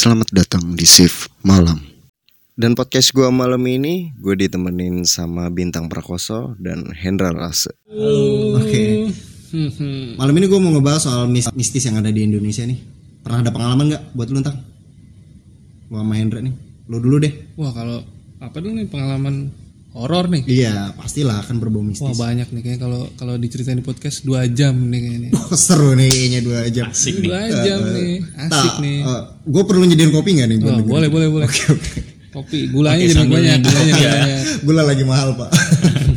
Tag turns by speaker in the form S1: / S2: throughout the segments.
S1: Selamat datang di Shift Malam. Dan podcast gua malam ini gue ditemenin sama Bintang Prakoso dan Hendra Rase.
S2: Oke. Malam ini gue mau ngebahas soal mis- mistis yang ada di Indonesia nih. Pernah ada pengalaman nggak buat lu ntar? Gua sama Hendra nih. Lu dulu deh.
S3: Wah kalau apa dulu nih pengalaman horor nih?
S2: Iya, pastilah akan berbau
S3: Wah
S2: mistis.
S3: banyak nih kayaknya kalau kalau diceritain di podcast dua jam nih kayaknya.
S2: Oh, seru nih kayaknya dua jam.
S3: Dua jam nih, asik nih.
S2: gue perlu nyediain kopi nggak nih?
S3: Wah,
S2: dengerin?
S3: boleh boleh boleh.
S2: Oke oke.
S3: Kopi gulanya jadi banyak, gulanya banyak.
S2: Gula lagi mahal pak.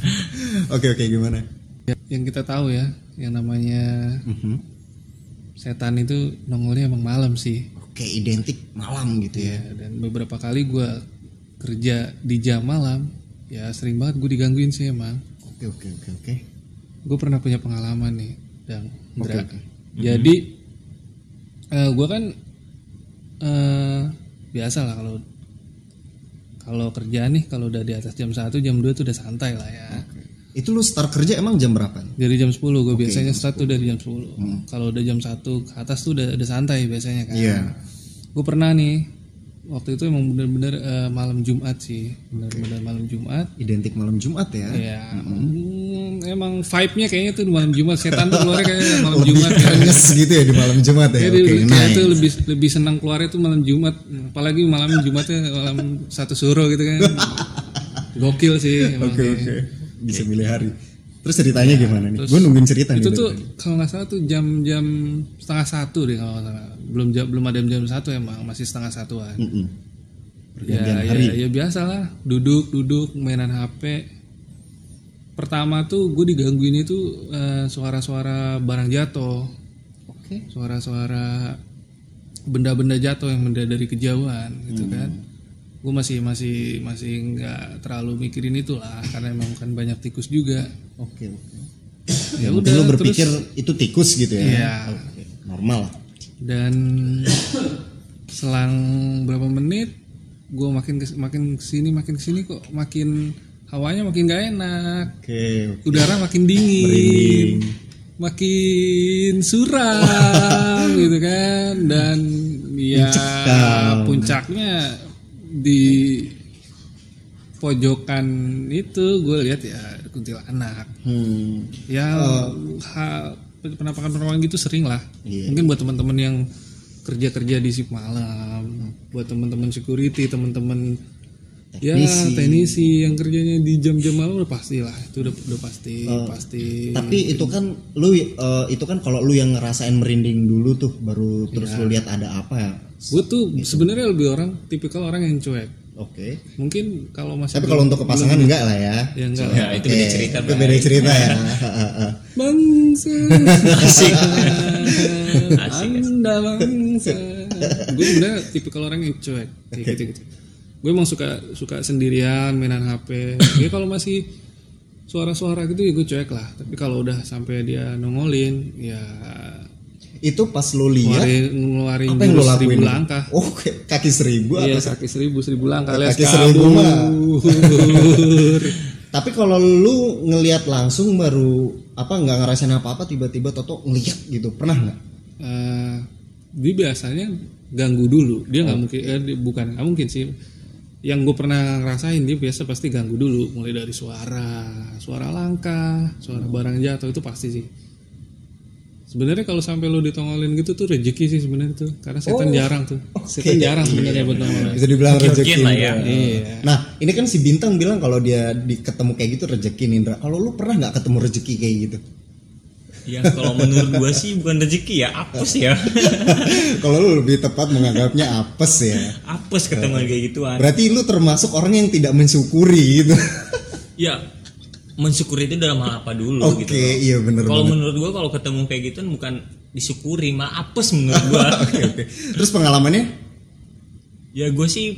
S2: Oke oke gimana?
S3: Ya, Yang kita tahu ya, yang namanya
S2: Mhm.
S3: setan itu nongolnya emang malam sih.
S2: Oke identik malam gitu ya.
S3: Ya, dan beberapa kali gua kerja di jam malam, ya sering banget gue digangguin sih emang.
S2: Oke oke oke oke.
S3: gue pernah punya pengalaman nih dan
S2: Oke,
S3: Indra.
S2: oke.
S3: jadi eh gue kan eh biasa lah kalau kalau kerja nih kalau udah di atas jam 1 jam 2 tuh udah santai lah ya
S2: Itu lu start kerja emang jam berapa? nih?
S3: dari jam 10 gue biasanya start tuh dari jam 10 kalau udah jam 1 ke atas tuh udah udah santai biasanya kan
S2: Iya.
S3: gue pernah nih waktu itu emang bener-bener eh, malam Jumat sih bener-bener malam Jumat
S2: Identik malam Jumat ya.
S3: ya hmm, emang vibe-nya kayaknya tuh malam Jumat setan tuh keluarnya kayak malam Jumat ya.
S2: Nges gitu ya di malam Jumat ya.
S3: Jadi
S2: Oke,
S3: kayak
S2: nice.
S3: tuh lebih lebih senang keluarnya tuh malam Jumat, apalagi malam Jumatnya malam satu suruh gitu kan. Gokil sih. emang
S2: Oke
S3: sih.
S2: oke. Bisa milih hari. Terus ceritanya gimana nih? Gue nungguin cerita
S3: Itu
S2: nih.
S3: tuh
S2: dari tadi.
S3: kalau nggak salah tuh jam-jam setengah satu deh kalau nggak salah. Belum jam belum ada jam satu emang masih setengah satuan.
S2: Mm-mm.
S3: Ya,
S2: Pergantian
S3: ya,
S2: hari.
S3: ya biasa lah, duduk duduk mainan HP. Pertama tuh gue digangguin itu eh, suara-suara barang jatuh.
S2: Oke.
S3: suara-suara benda-benda jatuh yang benda dari kejauhan gitu kan gue masih masih masih nggak terlalu mikirin itu lah karena emang kan banyak tikus juga
S2: Oke oke.
S3: ya
S2: Ya,
S3: udah
S2: lu berpikir
S3: terus
S2: itu tikus gitu ya.
S3: Iya.
S2: Oke, Normal lah.
S3: dan selang berapa menit gue makin kes- makin ke sini makin ke sini kok makin hawanya makin gak enak
S2: Oke. oke.
S3: udara makin dingin makin suram gitu kan dan ya puncaknya di pojokan itu gue lihat ya kuntilanak
S2: Hmm.
S3: ya hal penampakan penampakan gitu sering lah
S2: Iya.
S3: mungkin buat teman-teman yang kerja kerja di shift malam buat teman-teman security teman-teman ya
S2: Teknisi.
S3: teknisi yang kerjanya di jam-jam malam udah pasti lah. Itu udah udah pasti pasti.
S2: Tapi itu kan lu eh, itu kan kalau lu yang ngerasain merinding dulu tuh baru terus lu lihat ada apa ya.
S3: gue tuh sebenarnya lebih orang tipikal orang yang cuek.
S2: Oke.
S3: mungkin kalau masih
S2: Tapi kalau untuk ke pasangan enggak lah ya.
S3: ya enggak
S4: Ya, itu beda
S2: Oke,
S4: cerita,
S2: Itu beda cerita ya.
S3: bangsa.
S4: Asik.
S3: anda bangsa. Gue sebenarnya tipikal orang yang cuek. Kayak gitu gitu gue emang suka suka sendirian mainan hp dia kalau masih suara-suara gitu ya gue cuek lah tapi kalau udah sampai dia nongolin ya
S2: itu pas lu lihat
S3: ngeluarin
S2: apa yang
S3: jurus
S2: lakuin?
S3: seribu langkah
S2: Oh, kaki seribu
S3: iya
S2: apa?
S3: kaki seribu seribu langkah
S2: Kaki seribu mah. Tapi kalau lu ngelihat langsung baru apa nggak ngerasain apa-apa tiba-tiba Toto ngeliat gitu. Pernah nggak?
S3: Eh, dia biasanya ganggu dulu dia nggak mungkin eh, bukan nggak mungkin sih yang gue pernah ngerasain dia biasa pasti ganggu dulu mulai dari suara suara langkah suara barang jatuh itu pasti sih sebenarnya kalau sampai lo ditongolin gitu tuh rezeki sih sebenarnya tuh karena setan jarang tuh setan jarang sebenarnya buat nongolin
S2: Bisa dibilang rezeki.
S4: lah ya.
S2: Iya. Nah, ini kan si Bintang bilang kalau dia di, ketemu kayak gitu rezeki Nindra. Kalau lu pernah nggak ketemu rezeki kayak gitu?
S4: Ya kalau menurut gua sih bukan rezeki ya, apes ya.
S2: kalau lu lebih tepat menganggapnya apes ya.
S4: apes ketemu kayak gituan.
S2: Berarti lu termasuk orang yang tidak mensyukuri gitu.
S4: Ya mensyukuri itu dalam hal apa dulu
S2: Oke,
S4: gitu. loh.
S2: iya bener
S4: Kalau menurut gua kalau ketemu kayak gitu bukan disyukuri, malah apes menurut gua.
S2: Oke, oke. Terus pengalamannya?
S4: ya gue sih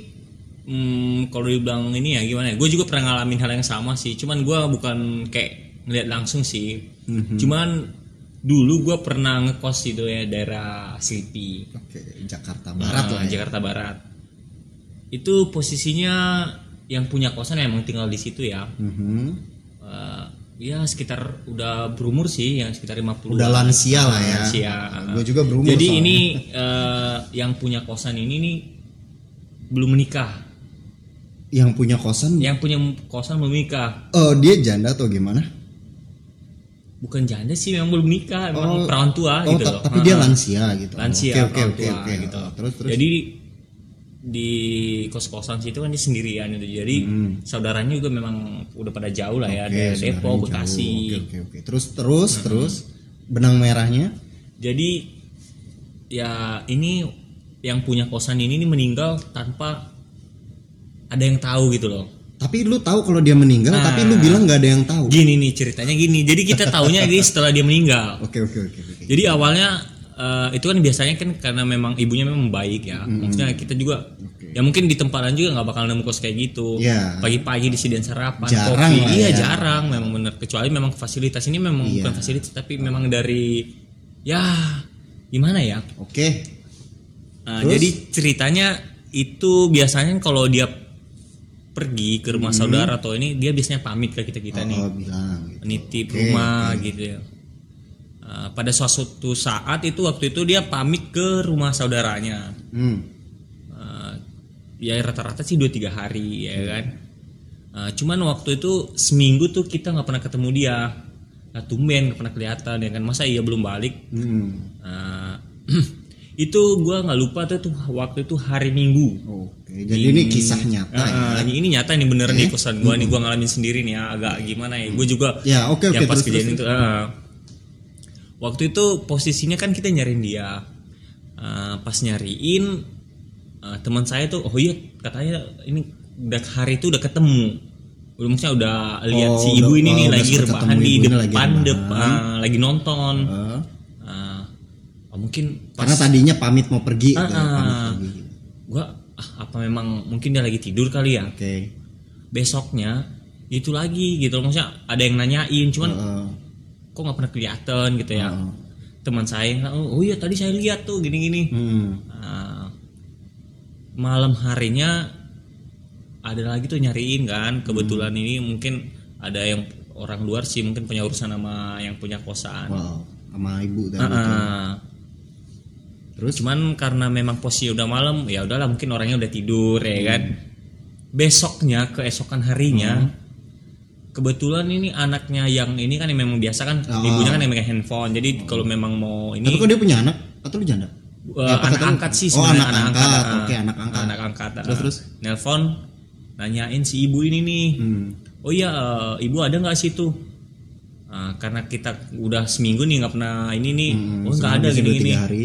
S4: hmm, kalau dibilang ini ya gimana ya gue juga pernah ngalamin hal yang sama sih cuman gue bukan kayak ngeliat langsung sih
S2: Mhm.
S4: cuman dulu gue pernah ngekos itu ya daerah Slipi
S2: Oke, Jakarta Barat
S4: Nah,
S2: lah ya.
S4: Jakarta Barat itu posisinya yang punya kosan emang tinggal di situ ya
S2: Mhm.
S4: Eh, ya sekitar udah berumur sih yang sekitar 50
S2: Udah lansia lah ya.
S4: lansia.
S2: Gue juga berumur.
S4: Jadi
S2: soalnya.
S4: ini eh, yang punya kosan ini nih belum menikah
S2: Yang punya kosan
S4: yang punya kosan belum menikah
S2: Oh, dia janda atau gimana?
S4: Bukan janda sih memang belum nikah memang
S2: Oh.
S4: perawan tua
S2: Oh,
S4: gitu loh
S2: tapi dia lansia gitu.
S4: lansia
S2: Oke, oke,
S4: perawan
S2: oke,
S4: tua
S2: oke.
S4: gitu
S2: Oh, Terus terus.
S4: jadi di kos-kosan situ kan dia sendirian gitu jadi saudaranya juga memang udah pada jauh lah ya
S2: Hmm. Oke,
S4: dari Depok. Bekasi
S2: Oke, oke, oke. Terus terus terus benang merahnya
S4: jadi ya ini yang punya kosan ini nih meninggal tanpa ada yang tahu gitu loh
S2: Tapi lu tahu kalau dia meninggal, tapi lu bilang nggak ada yang tahu.
S4: gini nih ceritanya gini jadi kita taunya ini setelah dia meninggal
S2: Oke oke oke oke.
S4: Jadi awalnya eh, itu kan biasanya kan karena memang ibunya memang baik ya. Maksudnya kita juga ya mungkin di tempat lain juga nggak bakal nemu kos kayak gitu.
S2: Iya.
S4: Pagi-pagi disediain serapan,
S2: Jarang
S4: kopi.
S2: lah
S4: Iya
S2: ya.
S4: jarang memang bener kecuali memang fasilitas ini memang
S2: Iya.
S4: bukan fasilitas tapi memang dari ya gimana ya?
S2: Oke.
S4: Nah,
S2: Terus?
S4: jadi ceritanya itu biasanya kalau dia pergi ke rumah saudara atau ini dia biasanya pamit ke kita kita nih
S2: Oh bilang. Gitu.
S4: nitip
S2: Oke,
S4: rumah gitu ya. Uh, pada suatu saat itu waktu itu dia pamit ke rumah saudaranya.
S2: Hmm.
S4: Uh, ya rata-rata sih 2-3 hari ya kan. Uh, cuman waktu itu seminggu tuh kita nggak pernah ketemu dia. Nah, tumben nggak pernah kelihatan ya kan. Masa iya belum balik?
S2: Hmm.
S4: Uh, itu gua nggak lupa tuh, tuh waktu itu hari Minggu.
S2: Oke. Jadi ini kisah nyata ya.
S4: Ah, ini, ini nyata nih beneran di kosan gua nih gua ngalamin sendiri nih ya agak gimana ya. Gue juga
S2: Ya oke oke
S4: yang pas
S2: terus
S4: kejadian
S2: terus.
S4: itu ah. waktu itu posisinya kan kita nyariin dia Ah, pas nyariin ah, teman saya tuh oh iya katanya ini udah hari itu udah ketemu udah maksudnya udah lihat
S2: Oh,
S4: si
S2: udah-
S4: ibu ini
S2: oh,
S4: nih
S2: udah
S4: lagi rebahan di
S2: ibunya lagi
S4: depan depan lagi nonton
S2: Eh,
S4: Ah, oh, mungkin pas
S2: karena tadinya pamit mau pergi. Pamit
S4: ah.
S2: pergi.
S4: gua ah, apa memang mungkin dia lagi tidur kali ya
S2: Oke.
S4: besoknya itu lagi gitu loh. maksudnya ada yang nanyain cuman
S2: Heeh.
S4: kok nggak pernah kelihatan gitu ya
S2: Heeh.
S4: teman saya yang, oh iya tadi saya lihat tuh gini gini
S2: Hmm.
S4: Nah, malam harinya ada lagi tuh nyariin kan kebetulan
S2: Hmm.
S4: ini mungkin ada yang orang luar sih mungkin punya urusan sama yang punya kosan
S2: Wow. Sama ibu tadi.
S4: Ah,
S2: tuh.
S4: ah.
S2: Terus?
S4: cuman karena memang posisi udah malam ya udahlah mungkin orangnya udah tidur ya kan besoknya keesokan harinya kebetulan ini anaknya yang ini kan yang memang biasa kan
S2: Oh.
S4: ibunya kan yang megang handphone jadi kalau memang mau
S2: Tapi
S4: ini
S2: kok dia punya anak? Atau lu janda?
S4: eh,
S2: apa
S4: anak angkat sih
S2: Oh,
S4: sebenarnya
S2: anak angkat.
S4: ah.
S2: Oke, anak angkat.
S4: anak angkat.
S2: Terus, terus?
S4: nelpon nanyain si ibu ini nih
S2: Hmm.
S4: oh iya eh, ibu ada nggak situ Ah, karena kita udah seminggu nih nggak pernah ini nih
S2: Hmm,
S4: oh nggak ada gini gini
S2: tiga hari.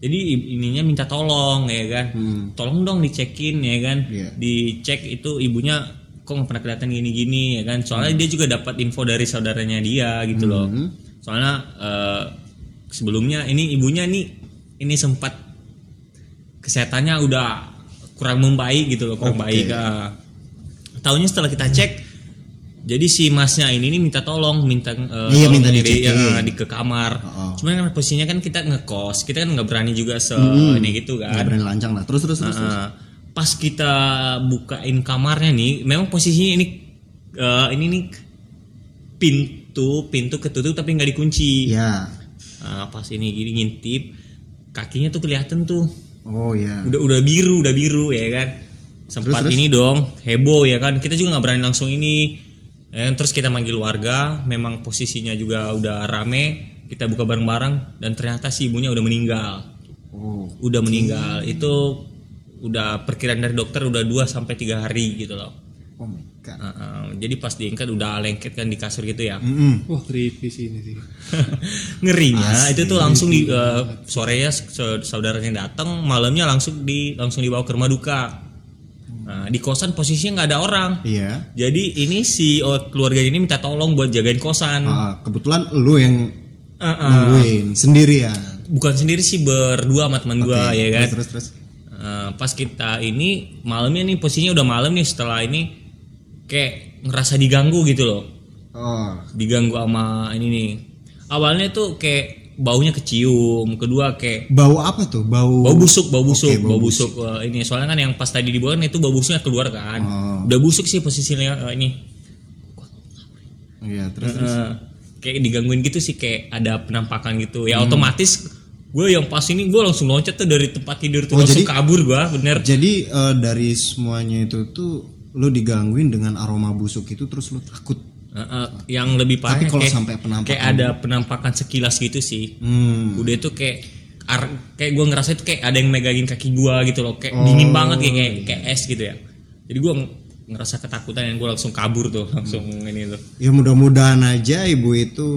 S4: jadi ininya minta tolong ya kan
S2: Hmm.
S4: tolong dong dicekin ya kan
S2: Iya.
S4: dicek itu ibunya kok nggak pernah kelihatan gini-gini ya kan soalnya dia juga dapat info dari saudaranya dia gitu loh
S2: Hmm.
S4: soalnya eh, sebelumnya ini ibunya nih ini sempat kesehatannya udah kurang membaik gitu loh kurang
S2: Oke.
S4: baik ah. Taunya setelah kita cek jadi si masnya ini nih minta tolong minta eh,
S2: Iya, minta
S4: di,
S2: dicekin.
S4: ya, di ke kamar
S2: Oh.
S4: cuman kan posisinya kan kita ngekos kita kan nggak berani juga se
S2: Hmm.
S4: ini gitu
S2: Nggak
S4: kan
S2: berani lancang lah. Terus terus terus. terus.
S4: Pas kita bukain kamarnya nih, memang posisinya ini eh, ini nih pintu pintu ketutup tapi nggak dikunci.
S2: Ya.
S4: Nah, pas ini gini ngintip, kakinya tuh kelihatan tuh
S2: Oh ya.
S4: udah udah biru udah biru ya kan. Sempat
S2: Terus, terus?
S4: ini dong heboh ya kan. Kita juga nggak berani langsung ini. Ya, terus kita manggil warga, memang posisinya juga udah rame. Kita buka bareng-bareng dan ternyata si ibunya udah meninggal
S2: Oh.
S4: udah meninggal itu udah perkiraan dari dokter udah 2 sampai tiga hari gitu loh.
S2: Oh my god.
S4: Uh, uh, jadi pas diangkat udah lengket kan di kasur gitu ya.
S2: Mm-mm.
S3: Wah creepy sih ini sih.
S4: Ngerinya itu tuh langsung di uh, sorenya sa- saudaranya datang, malamnya langsung di langsung dibawa ke rumah duka. Nah, di kosan posisinya nggak ada orang.
S2: Iya.
S4: Jadi ini si oh, keluarga ini minta tolong buat jagain kosan.
S2: Ah, kebetulan lu yang
S4: Uh, uh,
S2: nungguin sendiri ya.
S4: bukan sendiri sih berdua sama teman gua
S2: Oke,
S4: ya kan.
S2: Terus terus.
S4: Eh, pas kita ini malamnya nih posisinya udah malam nih setelah ini kayak ngerasa diganggu gitu loh
S2: Oh.
S4: diganggu sama ini nih awalnya tuh kayak baunya kecium kedua kayak
S2: Bau apa tuh? Bau.
S4: bau busuk bau busuk
S2: Oke,
S4: bau busuk Eh, ini soalnya kan yang pas tadi dibuang itu bau busuknya keluar kan
S2: Oh.
S4: udah busuk sih posisinya eh, ini
S2: Iya, terus terus.
S4: Eh, kayak digangguin gitu sih kayak ada penampakan gitu ya
S2: Hmm.
S4: otomatis gue yang pas ini gue langsung loncat tuh dari tempat tidur tuh
S2: Oh,
S4: langsung
S2: jadi-
S4: kabur gue bener
S2: Jadi eh, dari semuanya itu tuh lu digangguin dengan aroma busuk itu terus lu takut.
S4: Uh, uh, yang lebih parah
S2: Tapi kalau
S4: kayak,
S2: sampai penampakan-
S4: kayak ada penampakan sekilas gitu sih
S2: Hmm.
S4: udah itu kayak ar- kayak gue ngerasa itu kayak ada yang megangin kaki gue gitu loh kayak
S2: Oh.
S4: dingin banget kayak kayak, kayak es gitu ya jadi gue ngerasa ketakutan dan gue langsung kabur tuh langsung ini tuh
S2: Ya mudah-mudahan aja ibu itu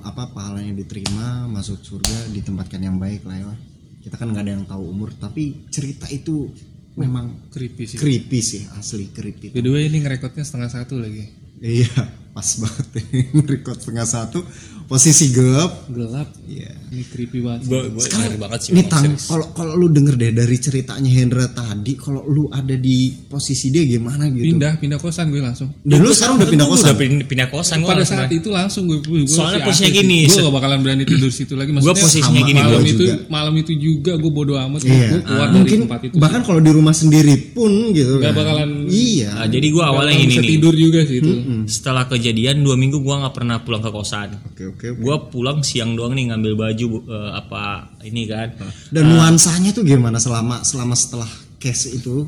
S2: apa pahalanya diterima, masuk surga, ditempatkan yang baik lah ya. Kita kan nggak ada yang tahu umur, tapi cerita itu memang
S3: creepy sih
S2: creepy sih, asli creepy.
S3: by the way ini ngerekodnya setengah satu lagi
S2: Iya, pas banget record setengah satu, posisi gelap.
S3: gelap
S2: Iya.
S3: ini creepy banget
S4: gue gue ngeri banget sih
S2: Ini tang, kalau kalau lu denger deh dari ceritanya Hendra tadi, kalau lu ada di posisi dia gimana gitu.
S3: pindah pindah kosan gue langsung
S2: Dan lu sekarang udah pindah
S4: Gua
S2: kosan.
S4: udah pindah, pindah kosan gua
S3: pada
S4: langsung
S3: saat itu langsung gue, gue
S4: Soalnya
S3: si
S4: posisinya gini,
S3: gue gak bakalan berani tidur situ lagi
S4: gue
S3: maksudnya
S4: posisinya
S2: sama-
S4: gini
S3: malam
S2: gua
S3: itu
S2: juga.
S3: malam itu juga gue bodo amat
S2: Iya.
S3: gue keluar
S2: Ah,
S3: dari
S2: mungkin
S3: tempat itu
S2: bahkan kalau di rumah sendiri pun gitu
S3: Gak
S2: kan.
S3: bakalan
S2: Iya.
S4: Nah, jadi gue awalnya gini nih
S3: tidur juga sih itu
S4: setelah kejadian dua minggu gue nggak pernah pulang ke kosan
S2: Oke oke. Oke.
S4: gue pulang siang doang nih ngambil baju eh, apa ini kan
S2: Dan nuansanya tuh gimana selama selama setelah case itu?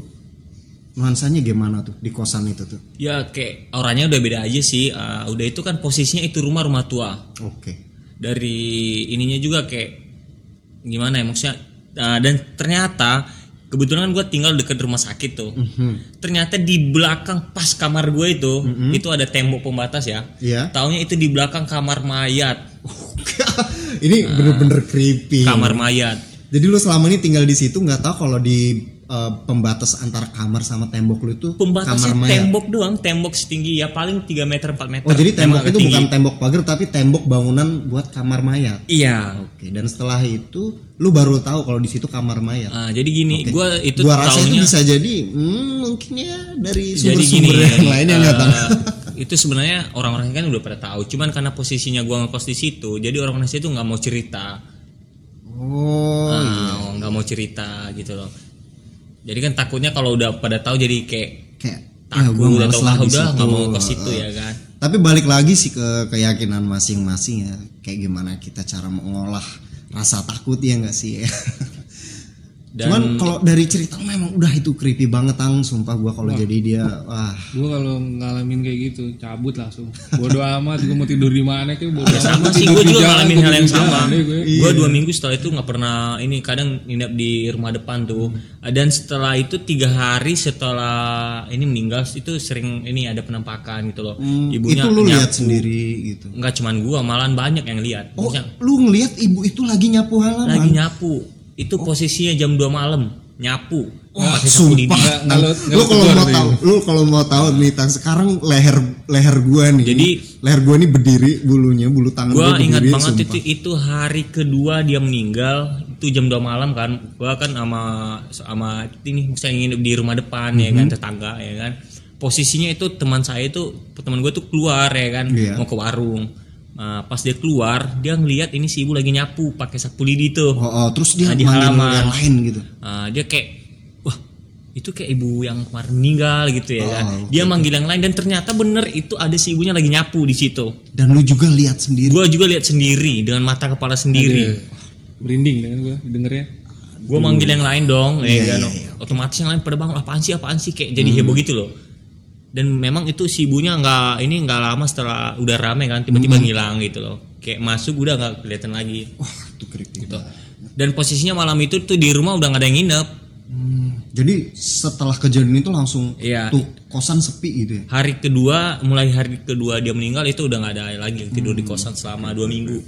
S2: Nuansanya gimana tuh di kosan itu tuh?
S4: ya kayak orangnya udah beda aja sih Eh, udah itu kan posisinya itu rumah rumah tua
S2: Oke.
S4: dari ininya juga kayak gimana ya maksudnya eh, dan ternyata kebetulan kan gue tinggal dekat rumah sakit tuh
S2: Mhm.
S4: ternyata di belakang pas kamar gue itu itu ada tembok pembatas ya
S2: Iya.
S4: taunya itu di belakang kamar mayat
S2: ini bener-bener creepy.
S4: kamar mayat
S2: Jadi lu selama ini tinggal di situ nggak tahu kalau di eh, pembatas antara kamar sama tembok lu itu
S4: pembatasnya
S2: kamar mayat.
S4: tembok doang tembok setinggi ya paling 3 meter 4 meter
S2: Oh jadi tembok
S4: Emang
S2: itu
S4: agak
S2: bukan
S4: tinggi.
S2: tembok pagar tapi tembok bangunan buat kamar mayat.
S4: iya
S2: Oke dan setelah itu lu baru tahu kalau di situ kamar mayat.
S4: Ah, jadi gini
S2: Oke.
S4: gue itu
S2: Gua rasa itu
S4: taunya
S2: bisa jadi hmm, mungkin ya dari sumber-sumber yang lain yang nggak tahu.
S4: eh, itu sebenarnya orang-orang kan udah pada tahu cuman karena posisinya gua ngekos di situ jadi orang-orang situ nggak mau cerita
S2: Oh
S4: Ah, nggak mau cerita gitu loh jadi kan takutnya kalau udah pada tahu jadi kayak
S2: kayak ya,
S4: takut
S2: males
S4: atau
S2: lah
S4: ah, udah nggak mau ke situ ya kan
S2: Tapi balik lagi sih ke keyakinan masing-masing ya. Kayak gimana kita cara mengolah rasa takut ya nggak sih?
S4: Dan-
S2: Cuman kalau dari cerita memang udah itu creepy banget tang. Sumpah gua kalau jadi dia wah.
S3: Gue kalau ngalamin kayak gitu cabut langsung. Bodo amat gue mau tidur di mana kayak bodo
S4: Ya, sama
S3: amat.
S4: sih
S3: di
S4: juga ngalamin hal yang sama.
S3: gue.
S4: Dua minggu setelah itu nggak pernah ini kadang nginep di rumah depan tuh. Dan setelah itu tiga hari setelah ini meninggal itu sering ini ada penampakan gitu loh. Ibunya
S2: itu lu lihat sendiri gitu.
S4: nggak cuman gua malahan banyak yang lihat.
S2: Oh,
S4: Maksudnya,
S2: lu ngelihat ibu itu lagi nyapu halaman.
S4: lagi nyapu itu posisinya jam 2 malam nyapu
S2: Wah,
S4: pakai sapu
S3: lu-
S2: kalau mau tahu, lu kalau mau tahu nih tang sekarang leher leher gua nih.
S4: Jadi-
S2: leher gua nih berdiri bulunya, bulu tangan
S4: gua
S2: gua berdiri.
S4: ingat banget
S2: sumpah.
S4: itu itu hari kedua dia meninggal itu jam 2 malam kan gua kan sama sama ini saya nginep di rumah depan ya
S2: Mhm.
S4: kan tetangga ya kan posisinya itu teman saya itu teman gue tuh keluar ya kan
S2: Iya.
S4: mau ke warung Nah, pas dia keluar dia ngelihat ini si ibu lagi nyapu pakai sapu lidi tuh.
S2: Oh, oh, terus dia
S4: Nah, di
S2: manggil
S4: halaman.
S2: yang lain gitu.
S4: Nah, dia kayak wah itu kayak ibu yang kemarin meninggal gitu ya kan.
S2: Oh,
S4: dia manggil yang lain dan ternyata bener itu ada si ibunya lagi nyapu di situ.
S2: Dan lu juga lihat sendiri.
S4: gua juga lihat sendiri dengan mata kepala sendiri.
S3: Merinding dengan gue dengernya.
S4: Gue manggil yang lain dong
S2: Iya,
S4: ya kan.
S2: iya, iya.
S4: otomatis yang lain pada bangun apaan sih apaan sih? Kayak jadi heboh gitu loh dan memang itu si ibunya nggak ini nggak lama setelah udah rame kan tiba-tiba ngilang gitu loh kayak masuk udah nggak kelihatan lagi
S2: Wah, itu creepy.
S4: gitu dan posisinya malam itu tuh di rumah udah nggak ada yang nginep
S2: Hmm, Jadi setelah kejadian itu langsung
S4: Iya.
S2: tuh kosan sepi gitu ya.
S4: hari kedua mulai hari kedua dia meninggal itu udah nggak ada lagi yang tidur di
S2: Hmm.
S4: kosan selama dua minggu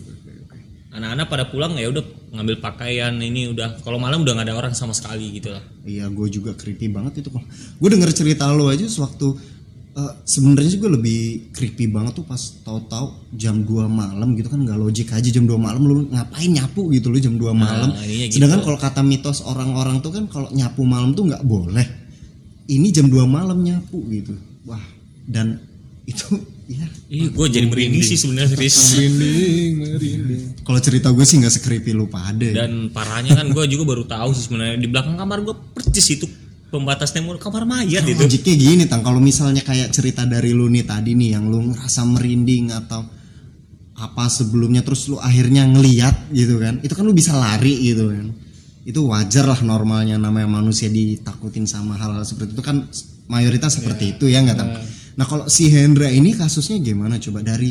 S4: anak-anak pada pulang ya udah ngambil pakaian ini udah kalau malam udah nggak ada orang sama sekali gitu lah
S2: Iya, gue juga creepy banget itu. Gue denger cerita lo aja sewaktu eh, sebenarnya sih gue lebih creepy banget tuh pas tahu-tahu jam 2 malam gitu kan nggak logik aja jam 2 malam lu ngapain nyapu gitu lu jam 2 malam.
S4: ininya gitu.
S2: Sedangkan kalau kata mitos orang-orang tuh kan kalau nyapu malam tuh nggak boleh. Ini jam 2 malam nyapu gitu. Wah, dan itu ya
S4: Ih, gue jadi merinding sih sebenarnya serius.
S3: merinding merinding
S2: kalau cerita gue sih nggak se-creepy lu pada. ya.
S4: Dan parahnya kan gue juga baru tahu sih sebenarnya di belakang kamar gue percis itu pembatas tembok kamar mayat itu.
S2: Logiknya gini tang, kalau misalnya kayak cerita dari lu nih tadi nih yang lu ngerasa merinding atau apa sebelumnya terus lu akhirnya ngeliat gitu kan itu kan lu bisa lari gitu kan itu wajar lah normalnya namanya manusia ditakutin sama hal-hal seperti itu kan mayoritas seperti itu ya nggak Tam? Nah kalau si Hendra ini kasusnya gimana coba? Dari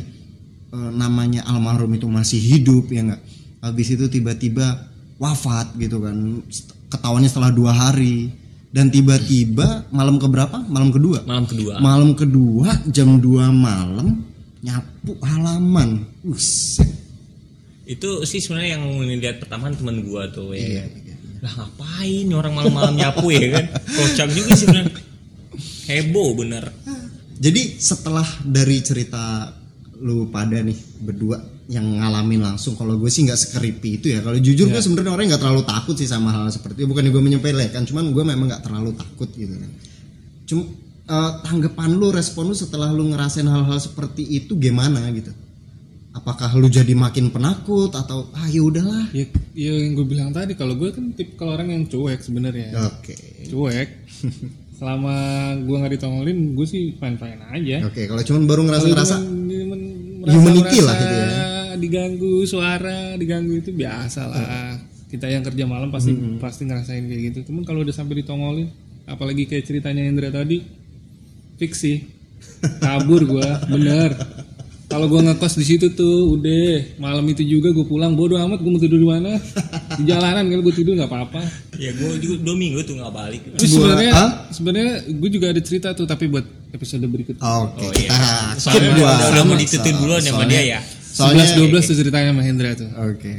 S2: eh, namanya almarhum itu masih hidup ya nggak? Habis itu tiba-tiba wafat gitu kan ketahuannya setelah dua hari. Dan tiba-tiba malam keberapa malam kedua?
S4: Malam kedua.
S2: Malam kedua jam 2 malam nyapu halaman. Buset.
S4: itu sih sebenarnya yang lihat pertama teman gua tuh ya.
S2: Iya,
S4: lah ngapain orang malam-malam nyapu ya kan? Kocak juga sih sebenarnya. Heboh bener
S2: jadi setelah dari cerita lu pada nih berdua yang ngalamin langsung kalau gue sih nggak sekeripi itu ya. Kalau jujur gue sebenarnya orang nggak terlalu takut sih sama hal seperti itu. Bukan gue menyepelekan cuman gue memang nggak terlalu takut gitu kan. Cuma eh, tanggapan lu respon lu setelah lu ngerasain hal-hal seperti itu gimana gitu? Apakah lu jadi makin penakut atau ah ya udahlah.
S3: Ya, ya yang gue bilang tadi kalau gue kan tipe kalau orang yang cuek sebenarnya.
S2: Oke.
S3: Cuek selama gue nggak ditongolin gue sih fine fine aja.
S2: Oke kalau cuman baru ngerasa ngerasa humanity lah gitu ya.
S3: diganggu suara diganggu itu biasa lah. Kita yang kerja malam pasti pasti ngerasain kayak gitu. Cuman kalau udah sampai ditongolin apalagi kayak ceritanya Indra tadi fix sih. Kabur gua bener. Kalau gua ngekos di situ tuh udah. Malam itu juga gue pulang bodo amat gue mau tidur di mana di jalanan kalau gue tidur nggak apa-apa.
S4: Ya gua juga dua minggu tuh nggak balik.
S3: Terus sebenarnya
S2: ah?
S3: sebenarnya gue juga ada cerita tuh tapi buat episode berikutnya
S2: oke.
S4: Oh,
S2: kita
S4: iya.
S2: skip dua
S4: udah, mau ditutup duluan sama
S2: Soalnya-
S4: dia ya.
S2: soalnya
S3: 11 12 tuh ceritanya sama Hendra tuh.
S2: Oke.